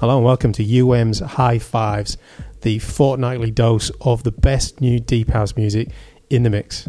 Hello and welcome to UM's High Fives, the fortnightly dose of the best new deep house music in the mix.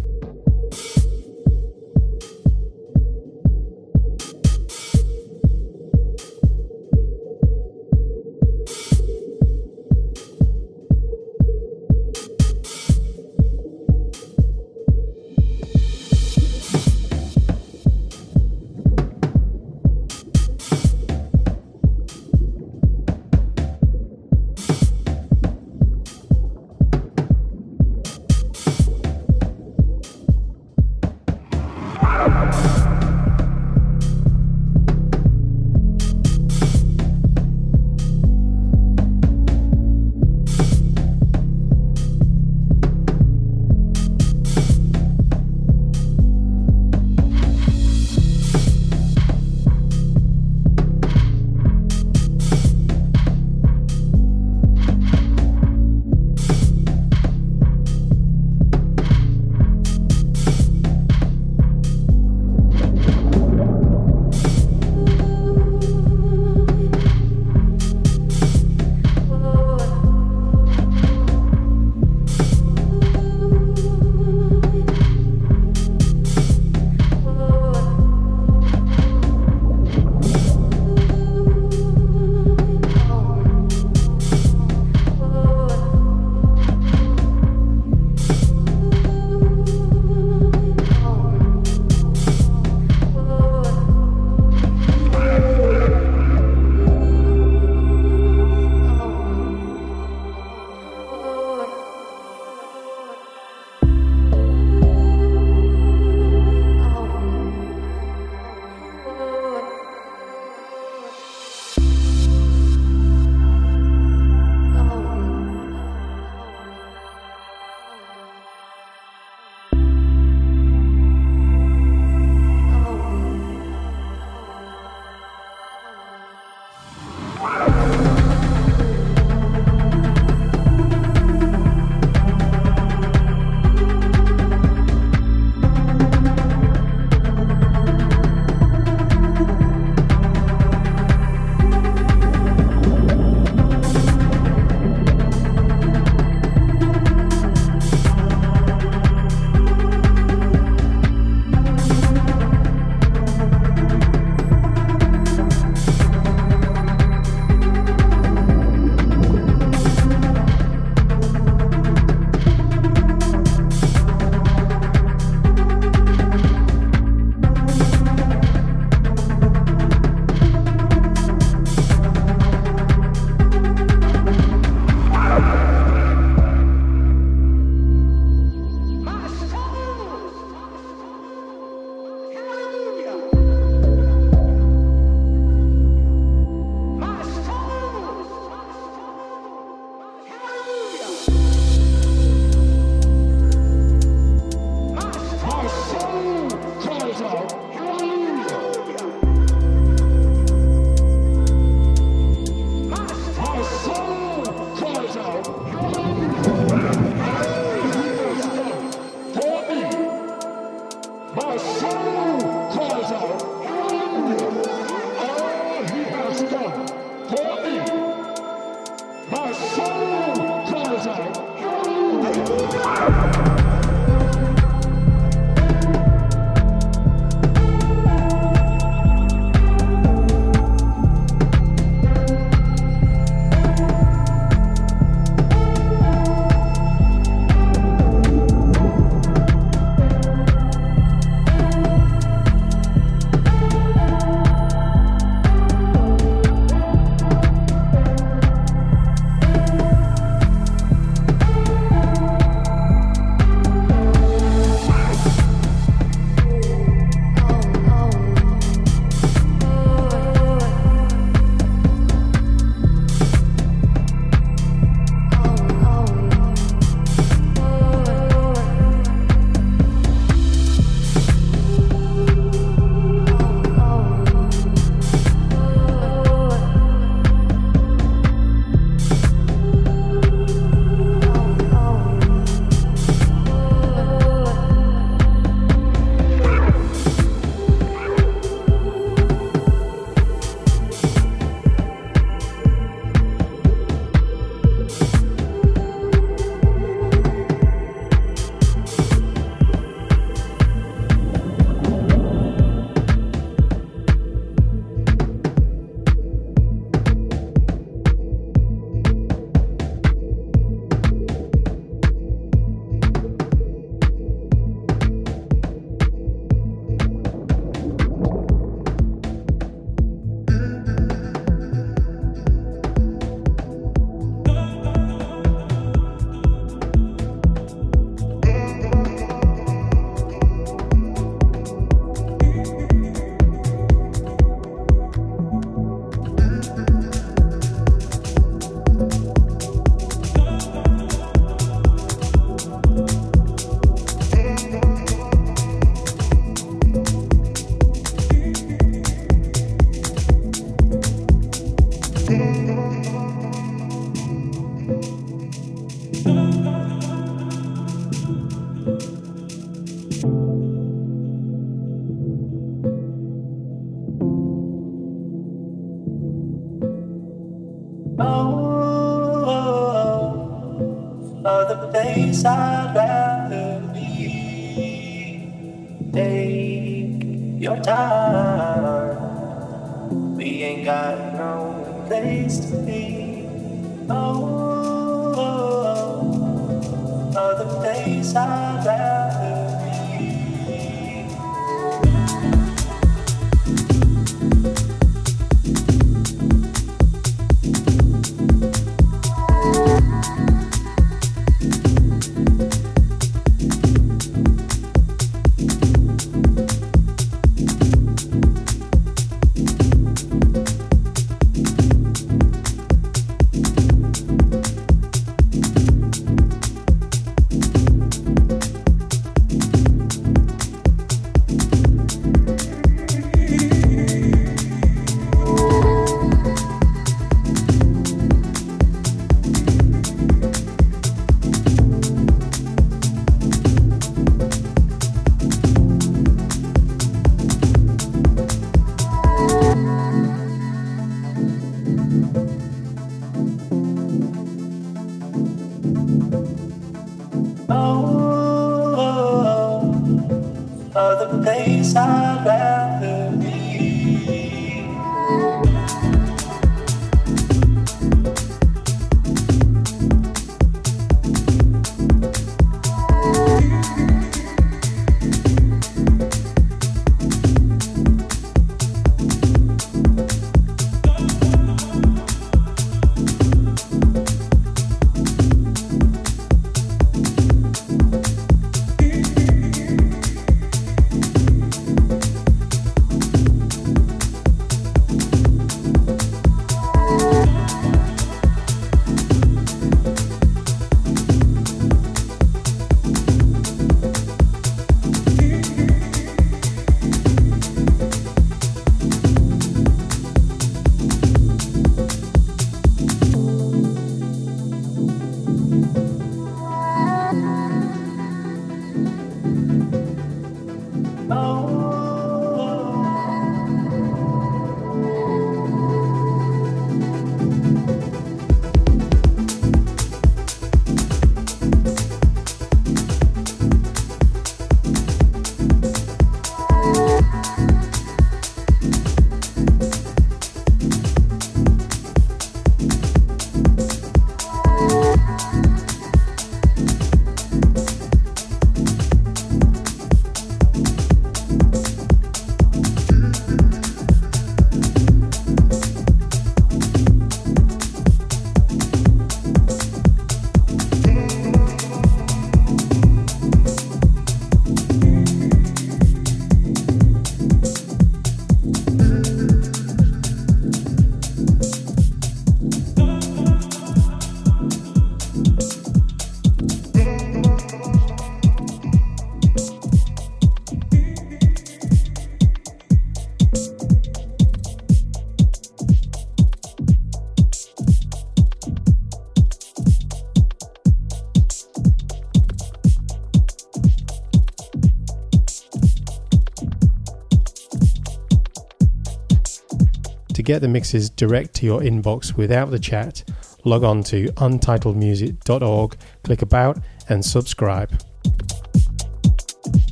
Get the mixes direct to your inbox without the chat, log on to untitledmusic.org, click About, and subscribe.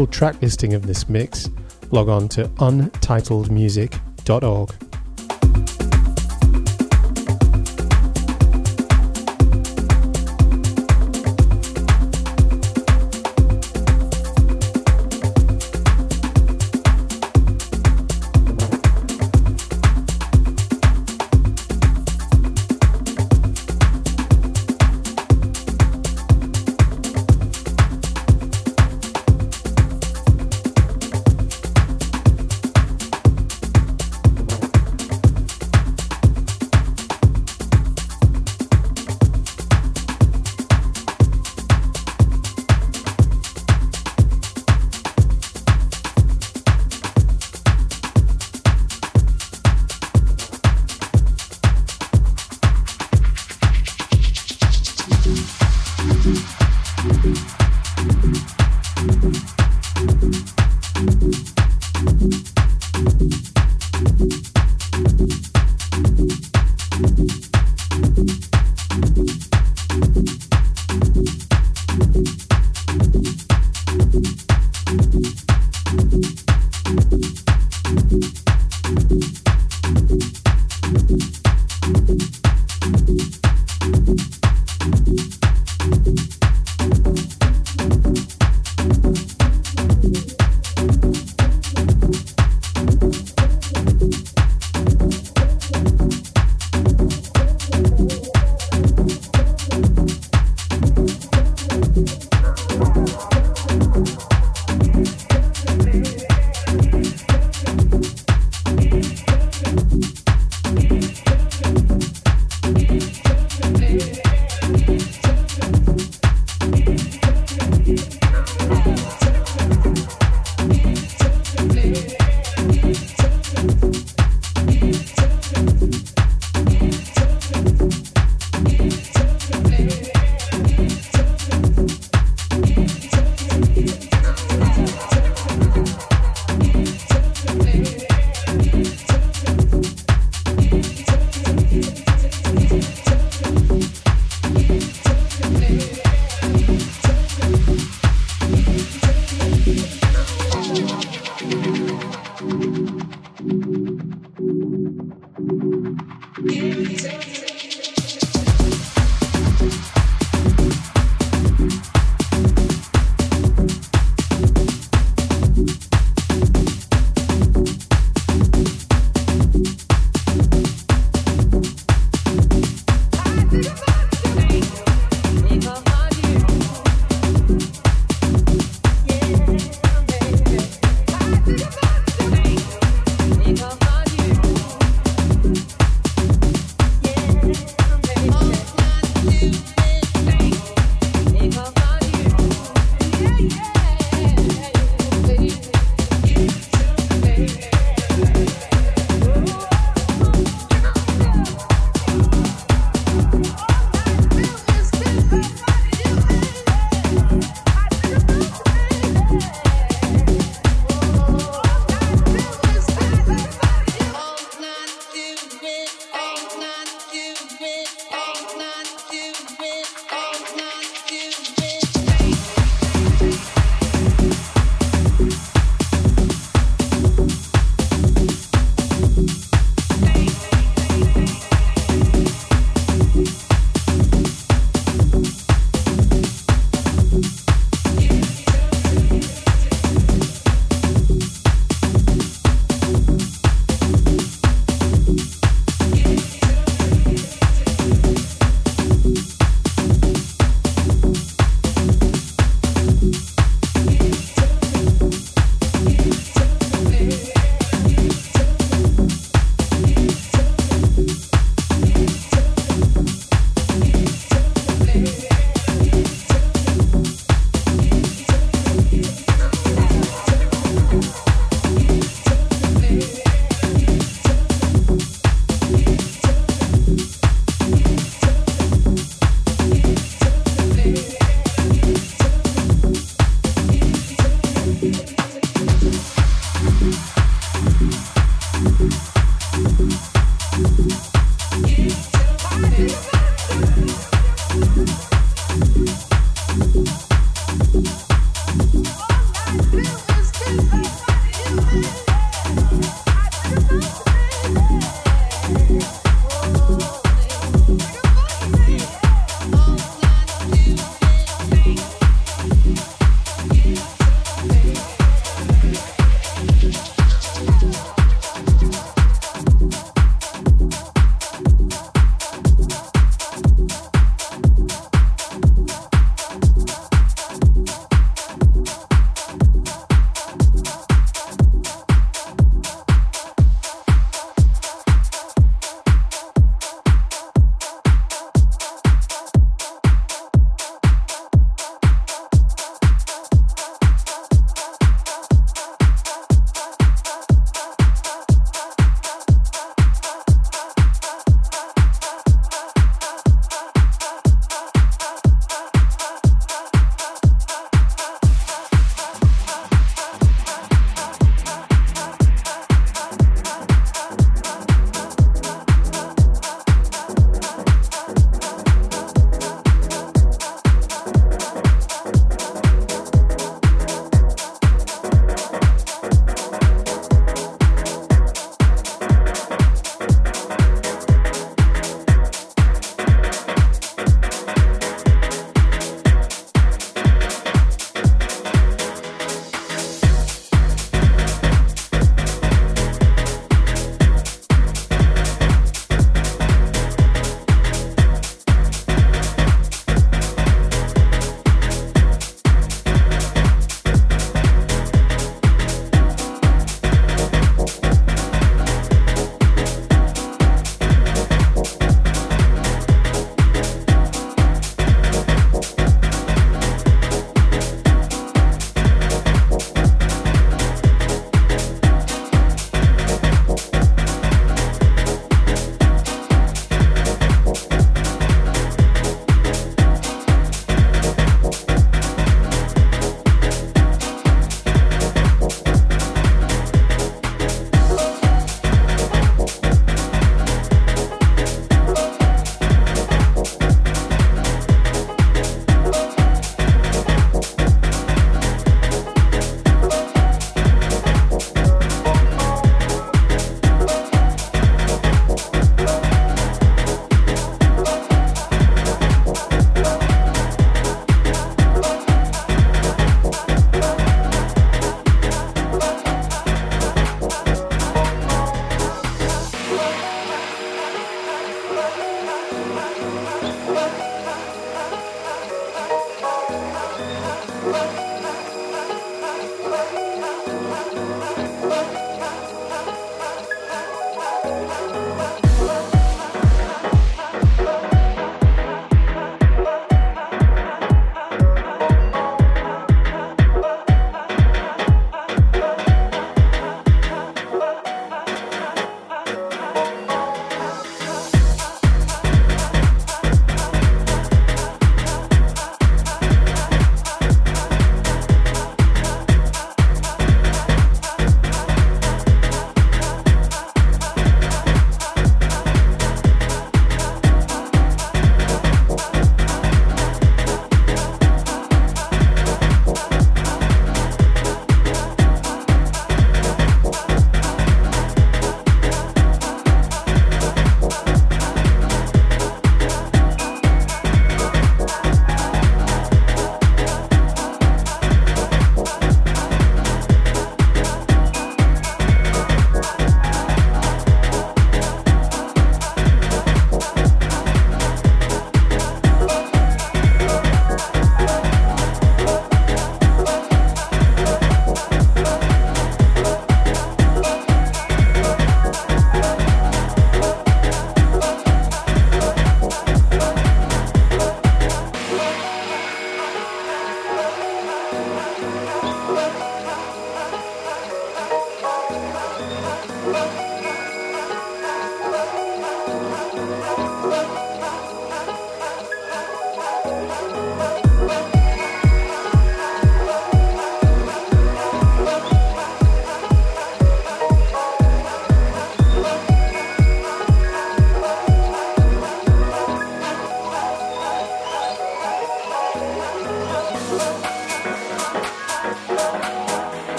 Full track listing of this mix, log on to untitledmusic.org.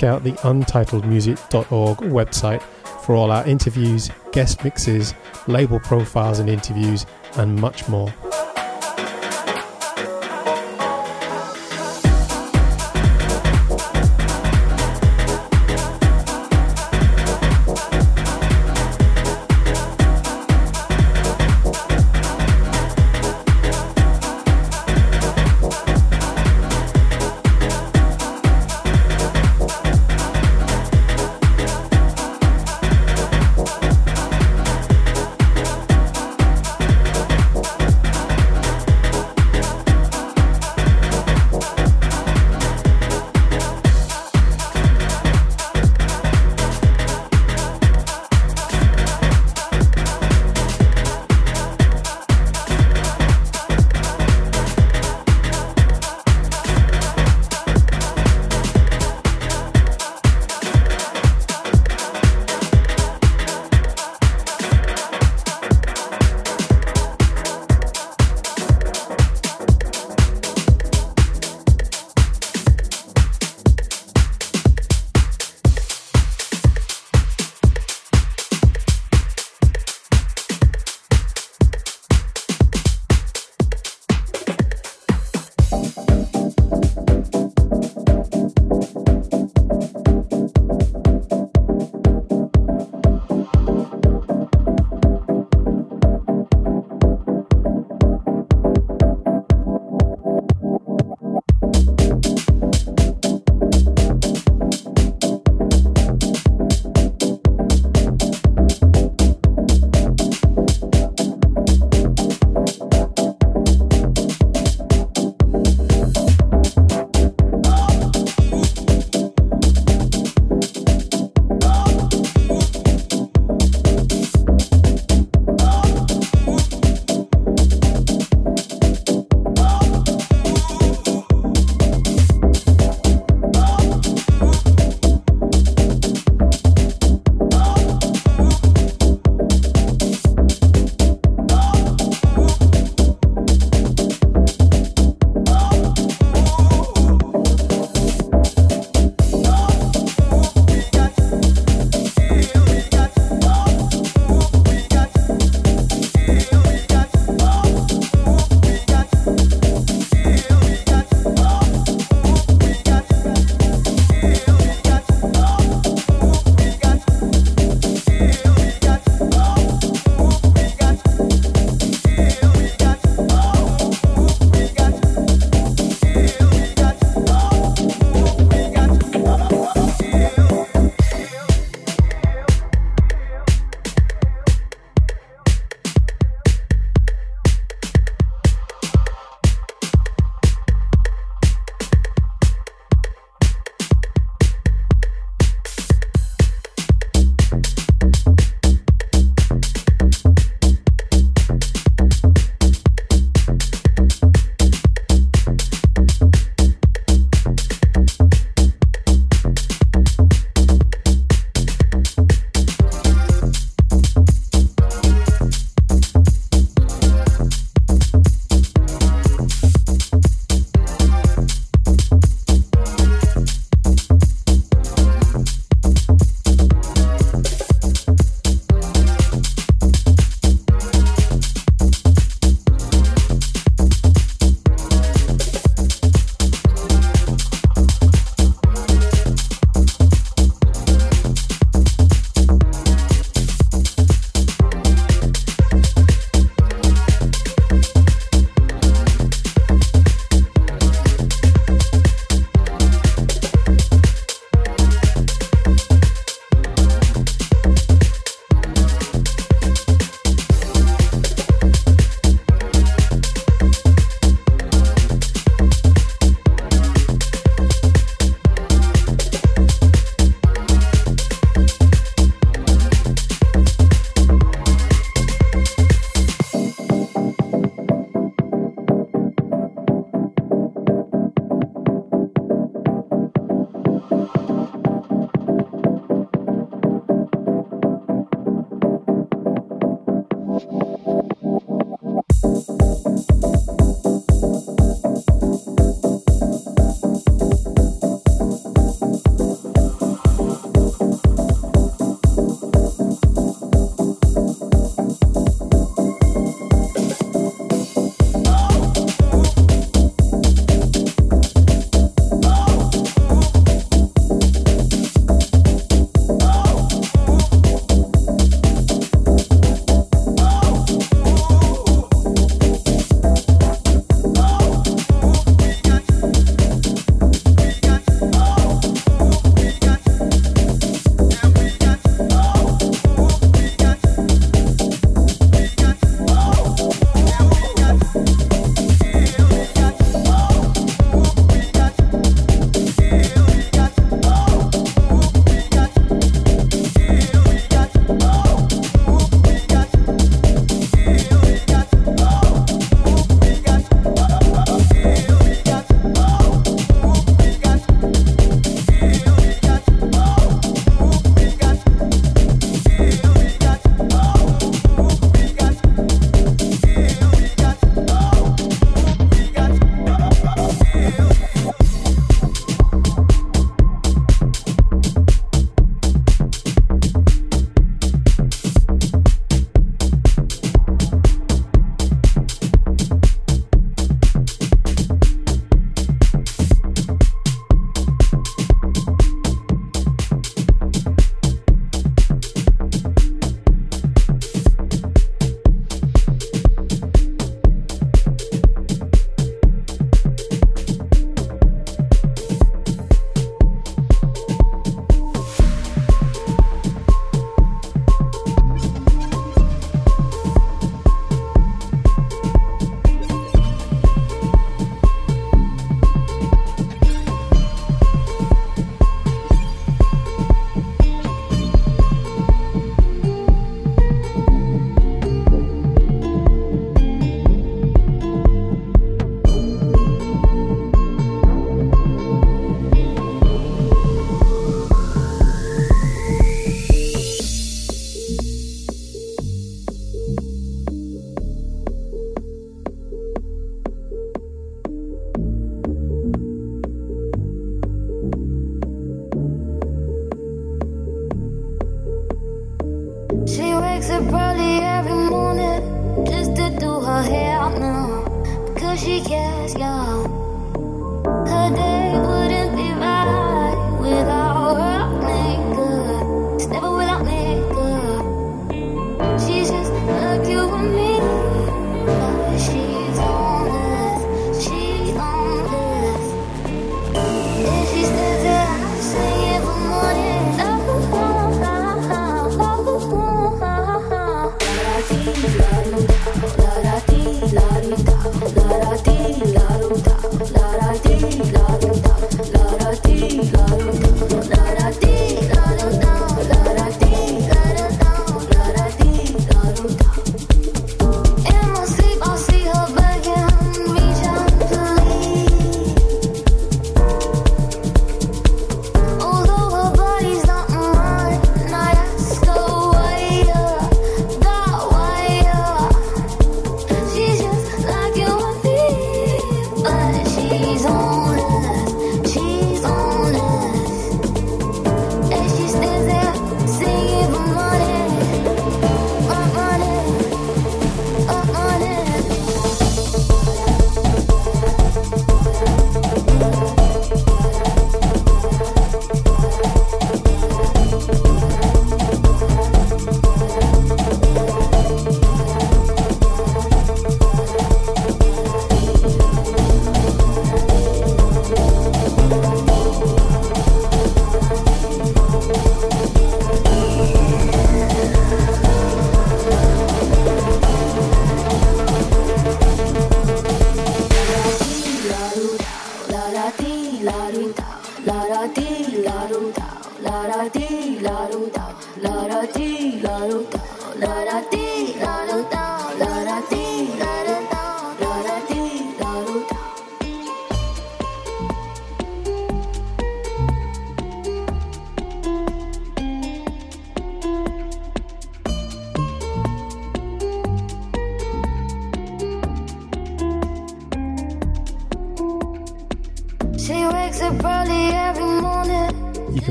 Check out the untitledmusic.org website for all our interviews, guest mixes, label profiles and interviews, and much more.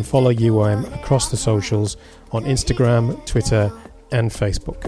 follow UIM across the socials on Instagram, Twitter, and Facebook.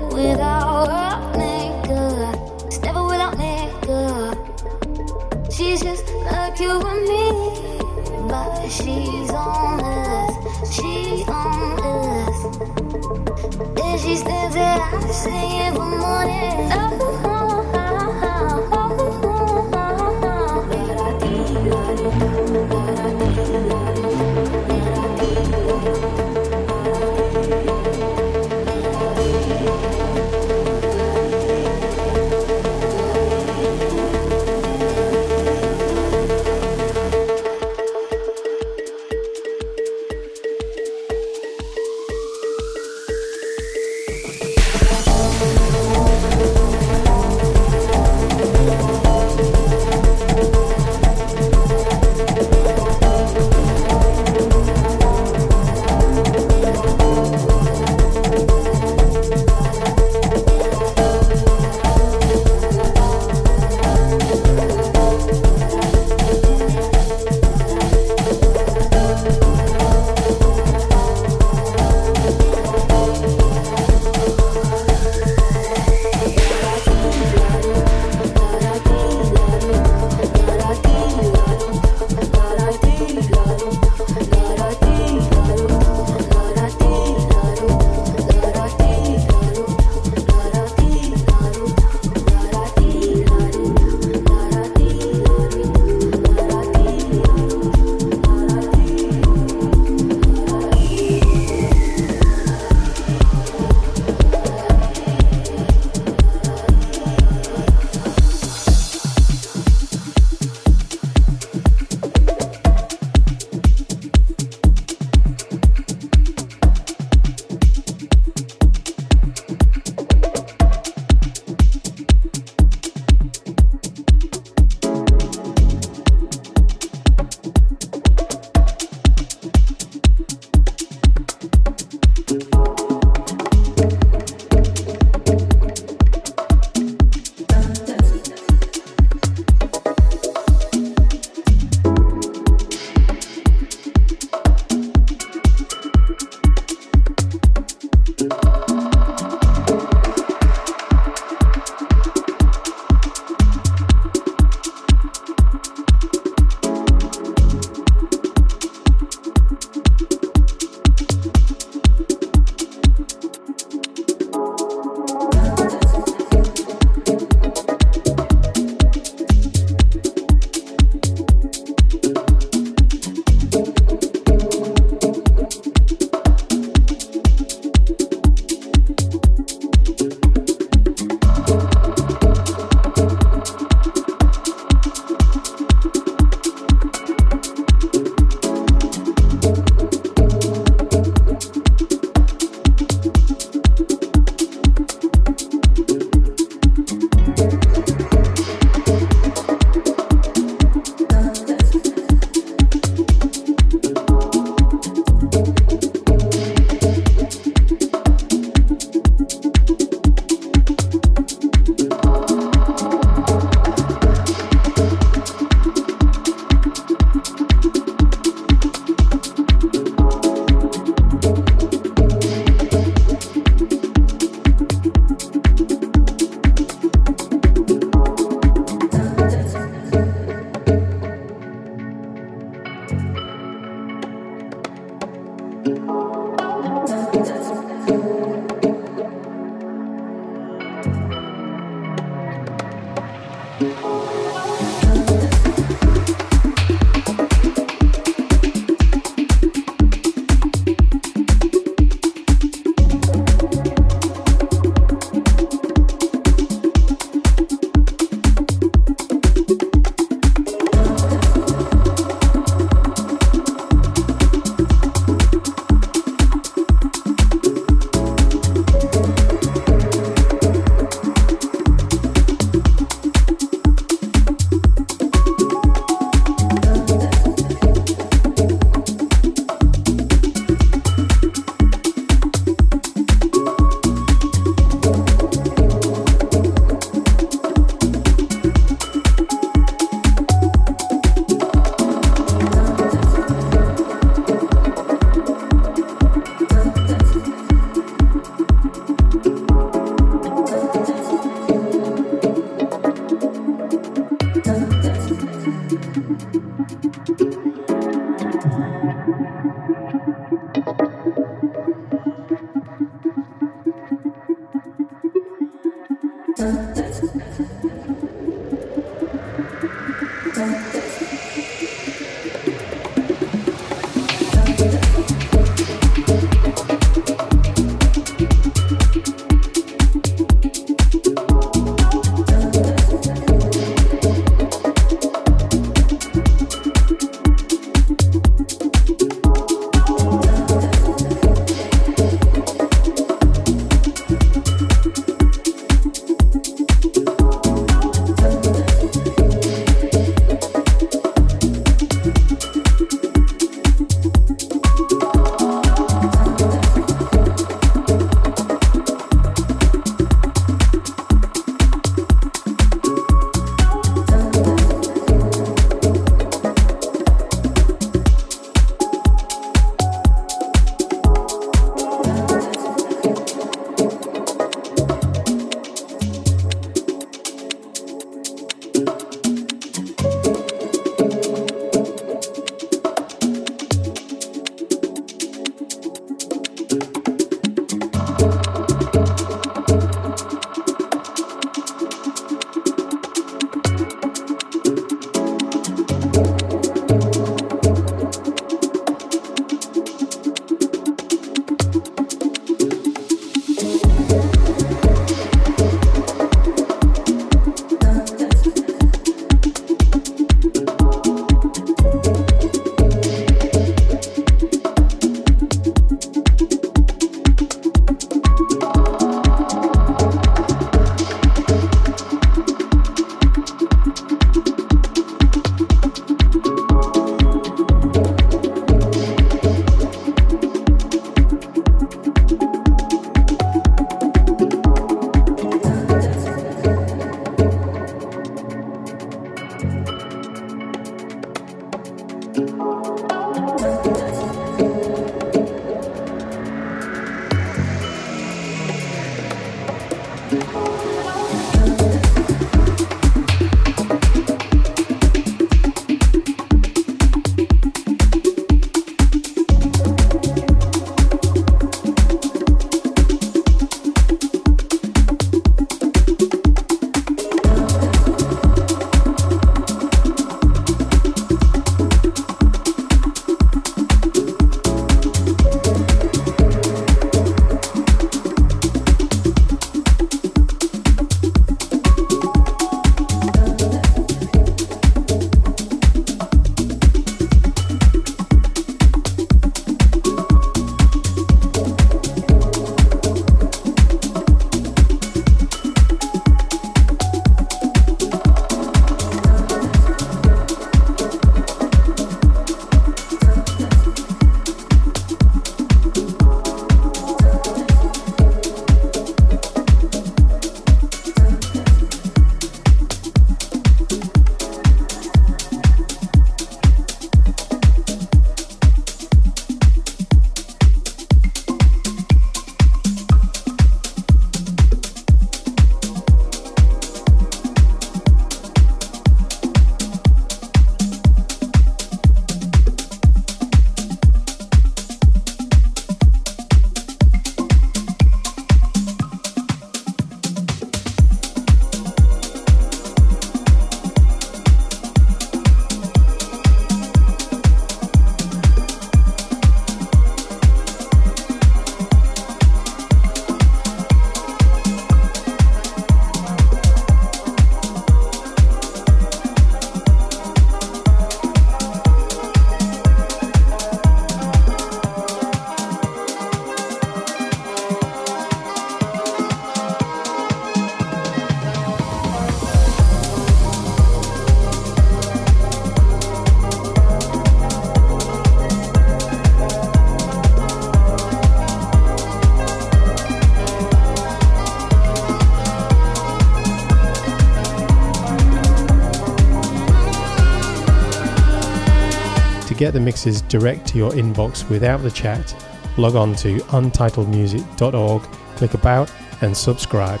Get the mixes direct to your inbox without the chat, log on to untitledmusic.org, click About, and subscribe.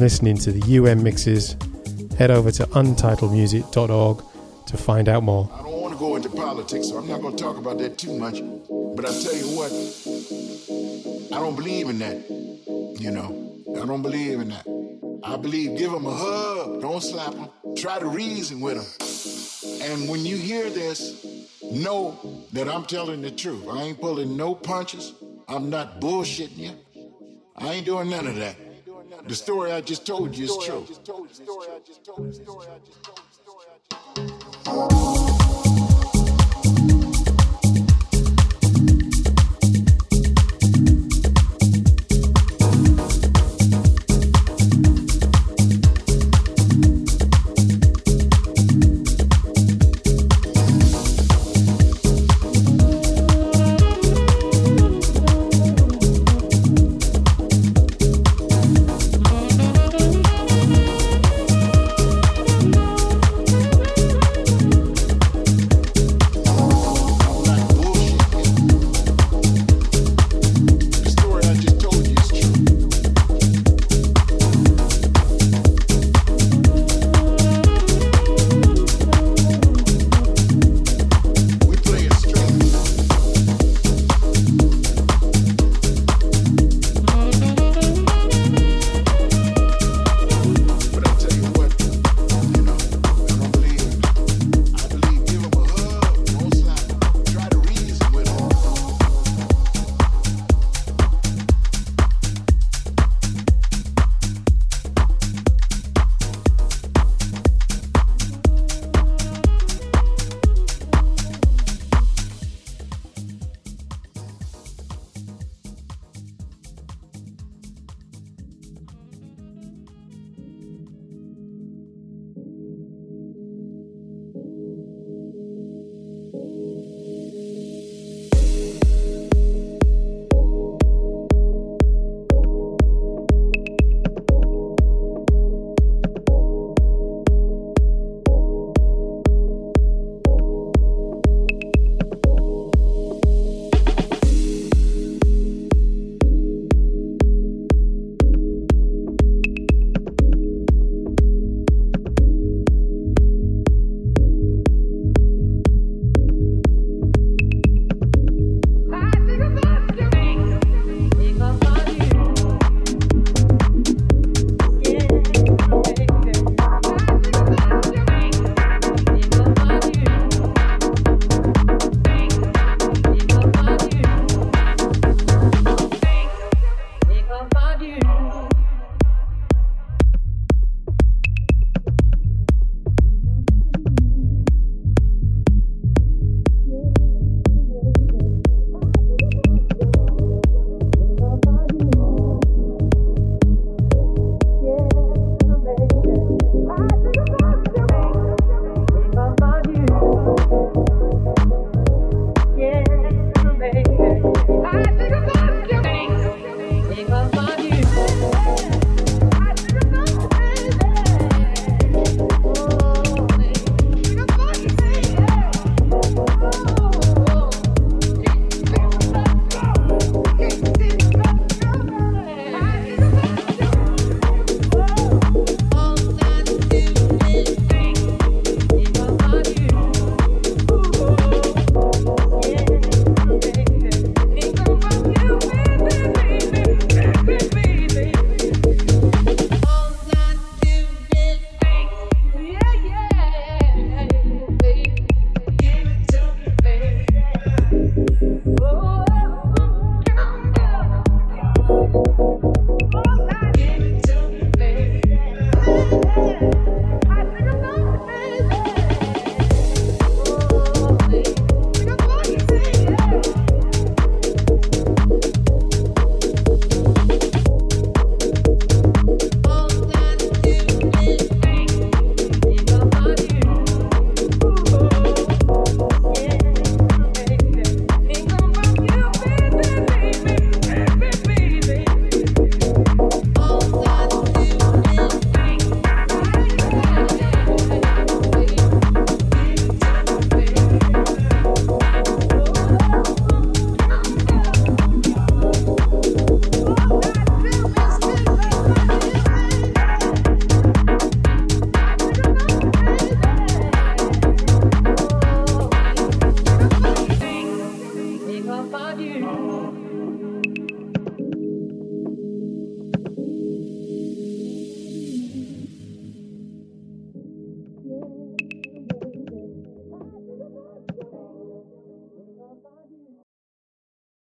Been listening to the UM mixes. Head over to untitledmusic.org to find out more. I don't want to go into politics, so I'm not going to talk about that too much. But I tell you what, I don't believe in that. You know, I don't believe in that. I believe give them a hug, don't slap them. Try to reason with them. And when you hear this, know that I'm telling the truth. I ain't pulling no punches. I'm not bullshitting you. I ain't doing none of that. The story I just told you is true.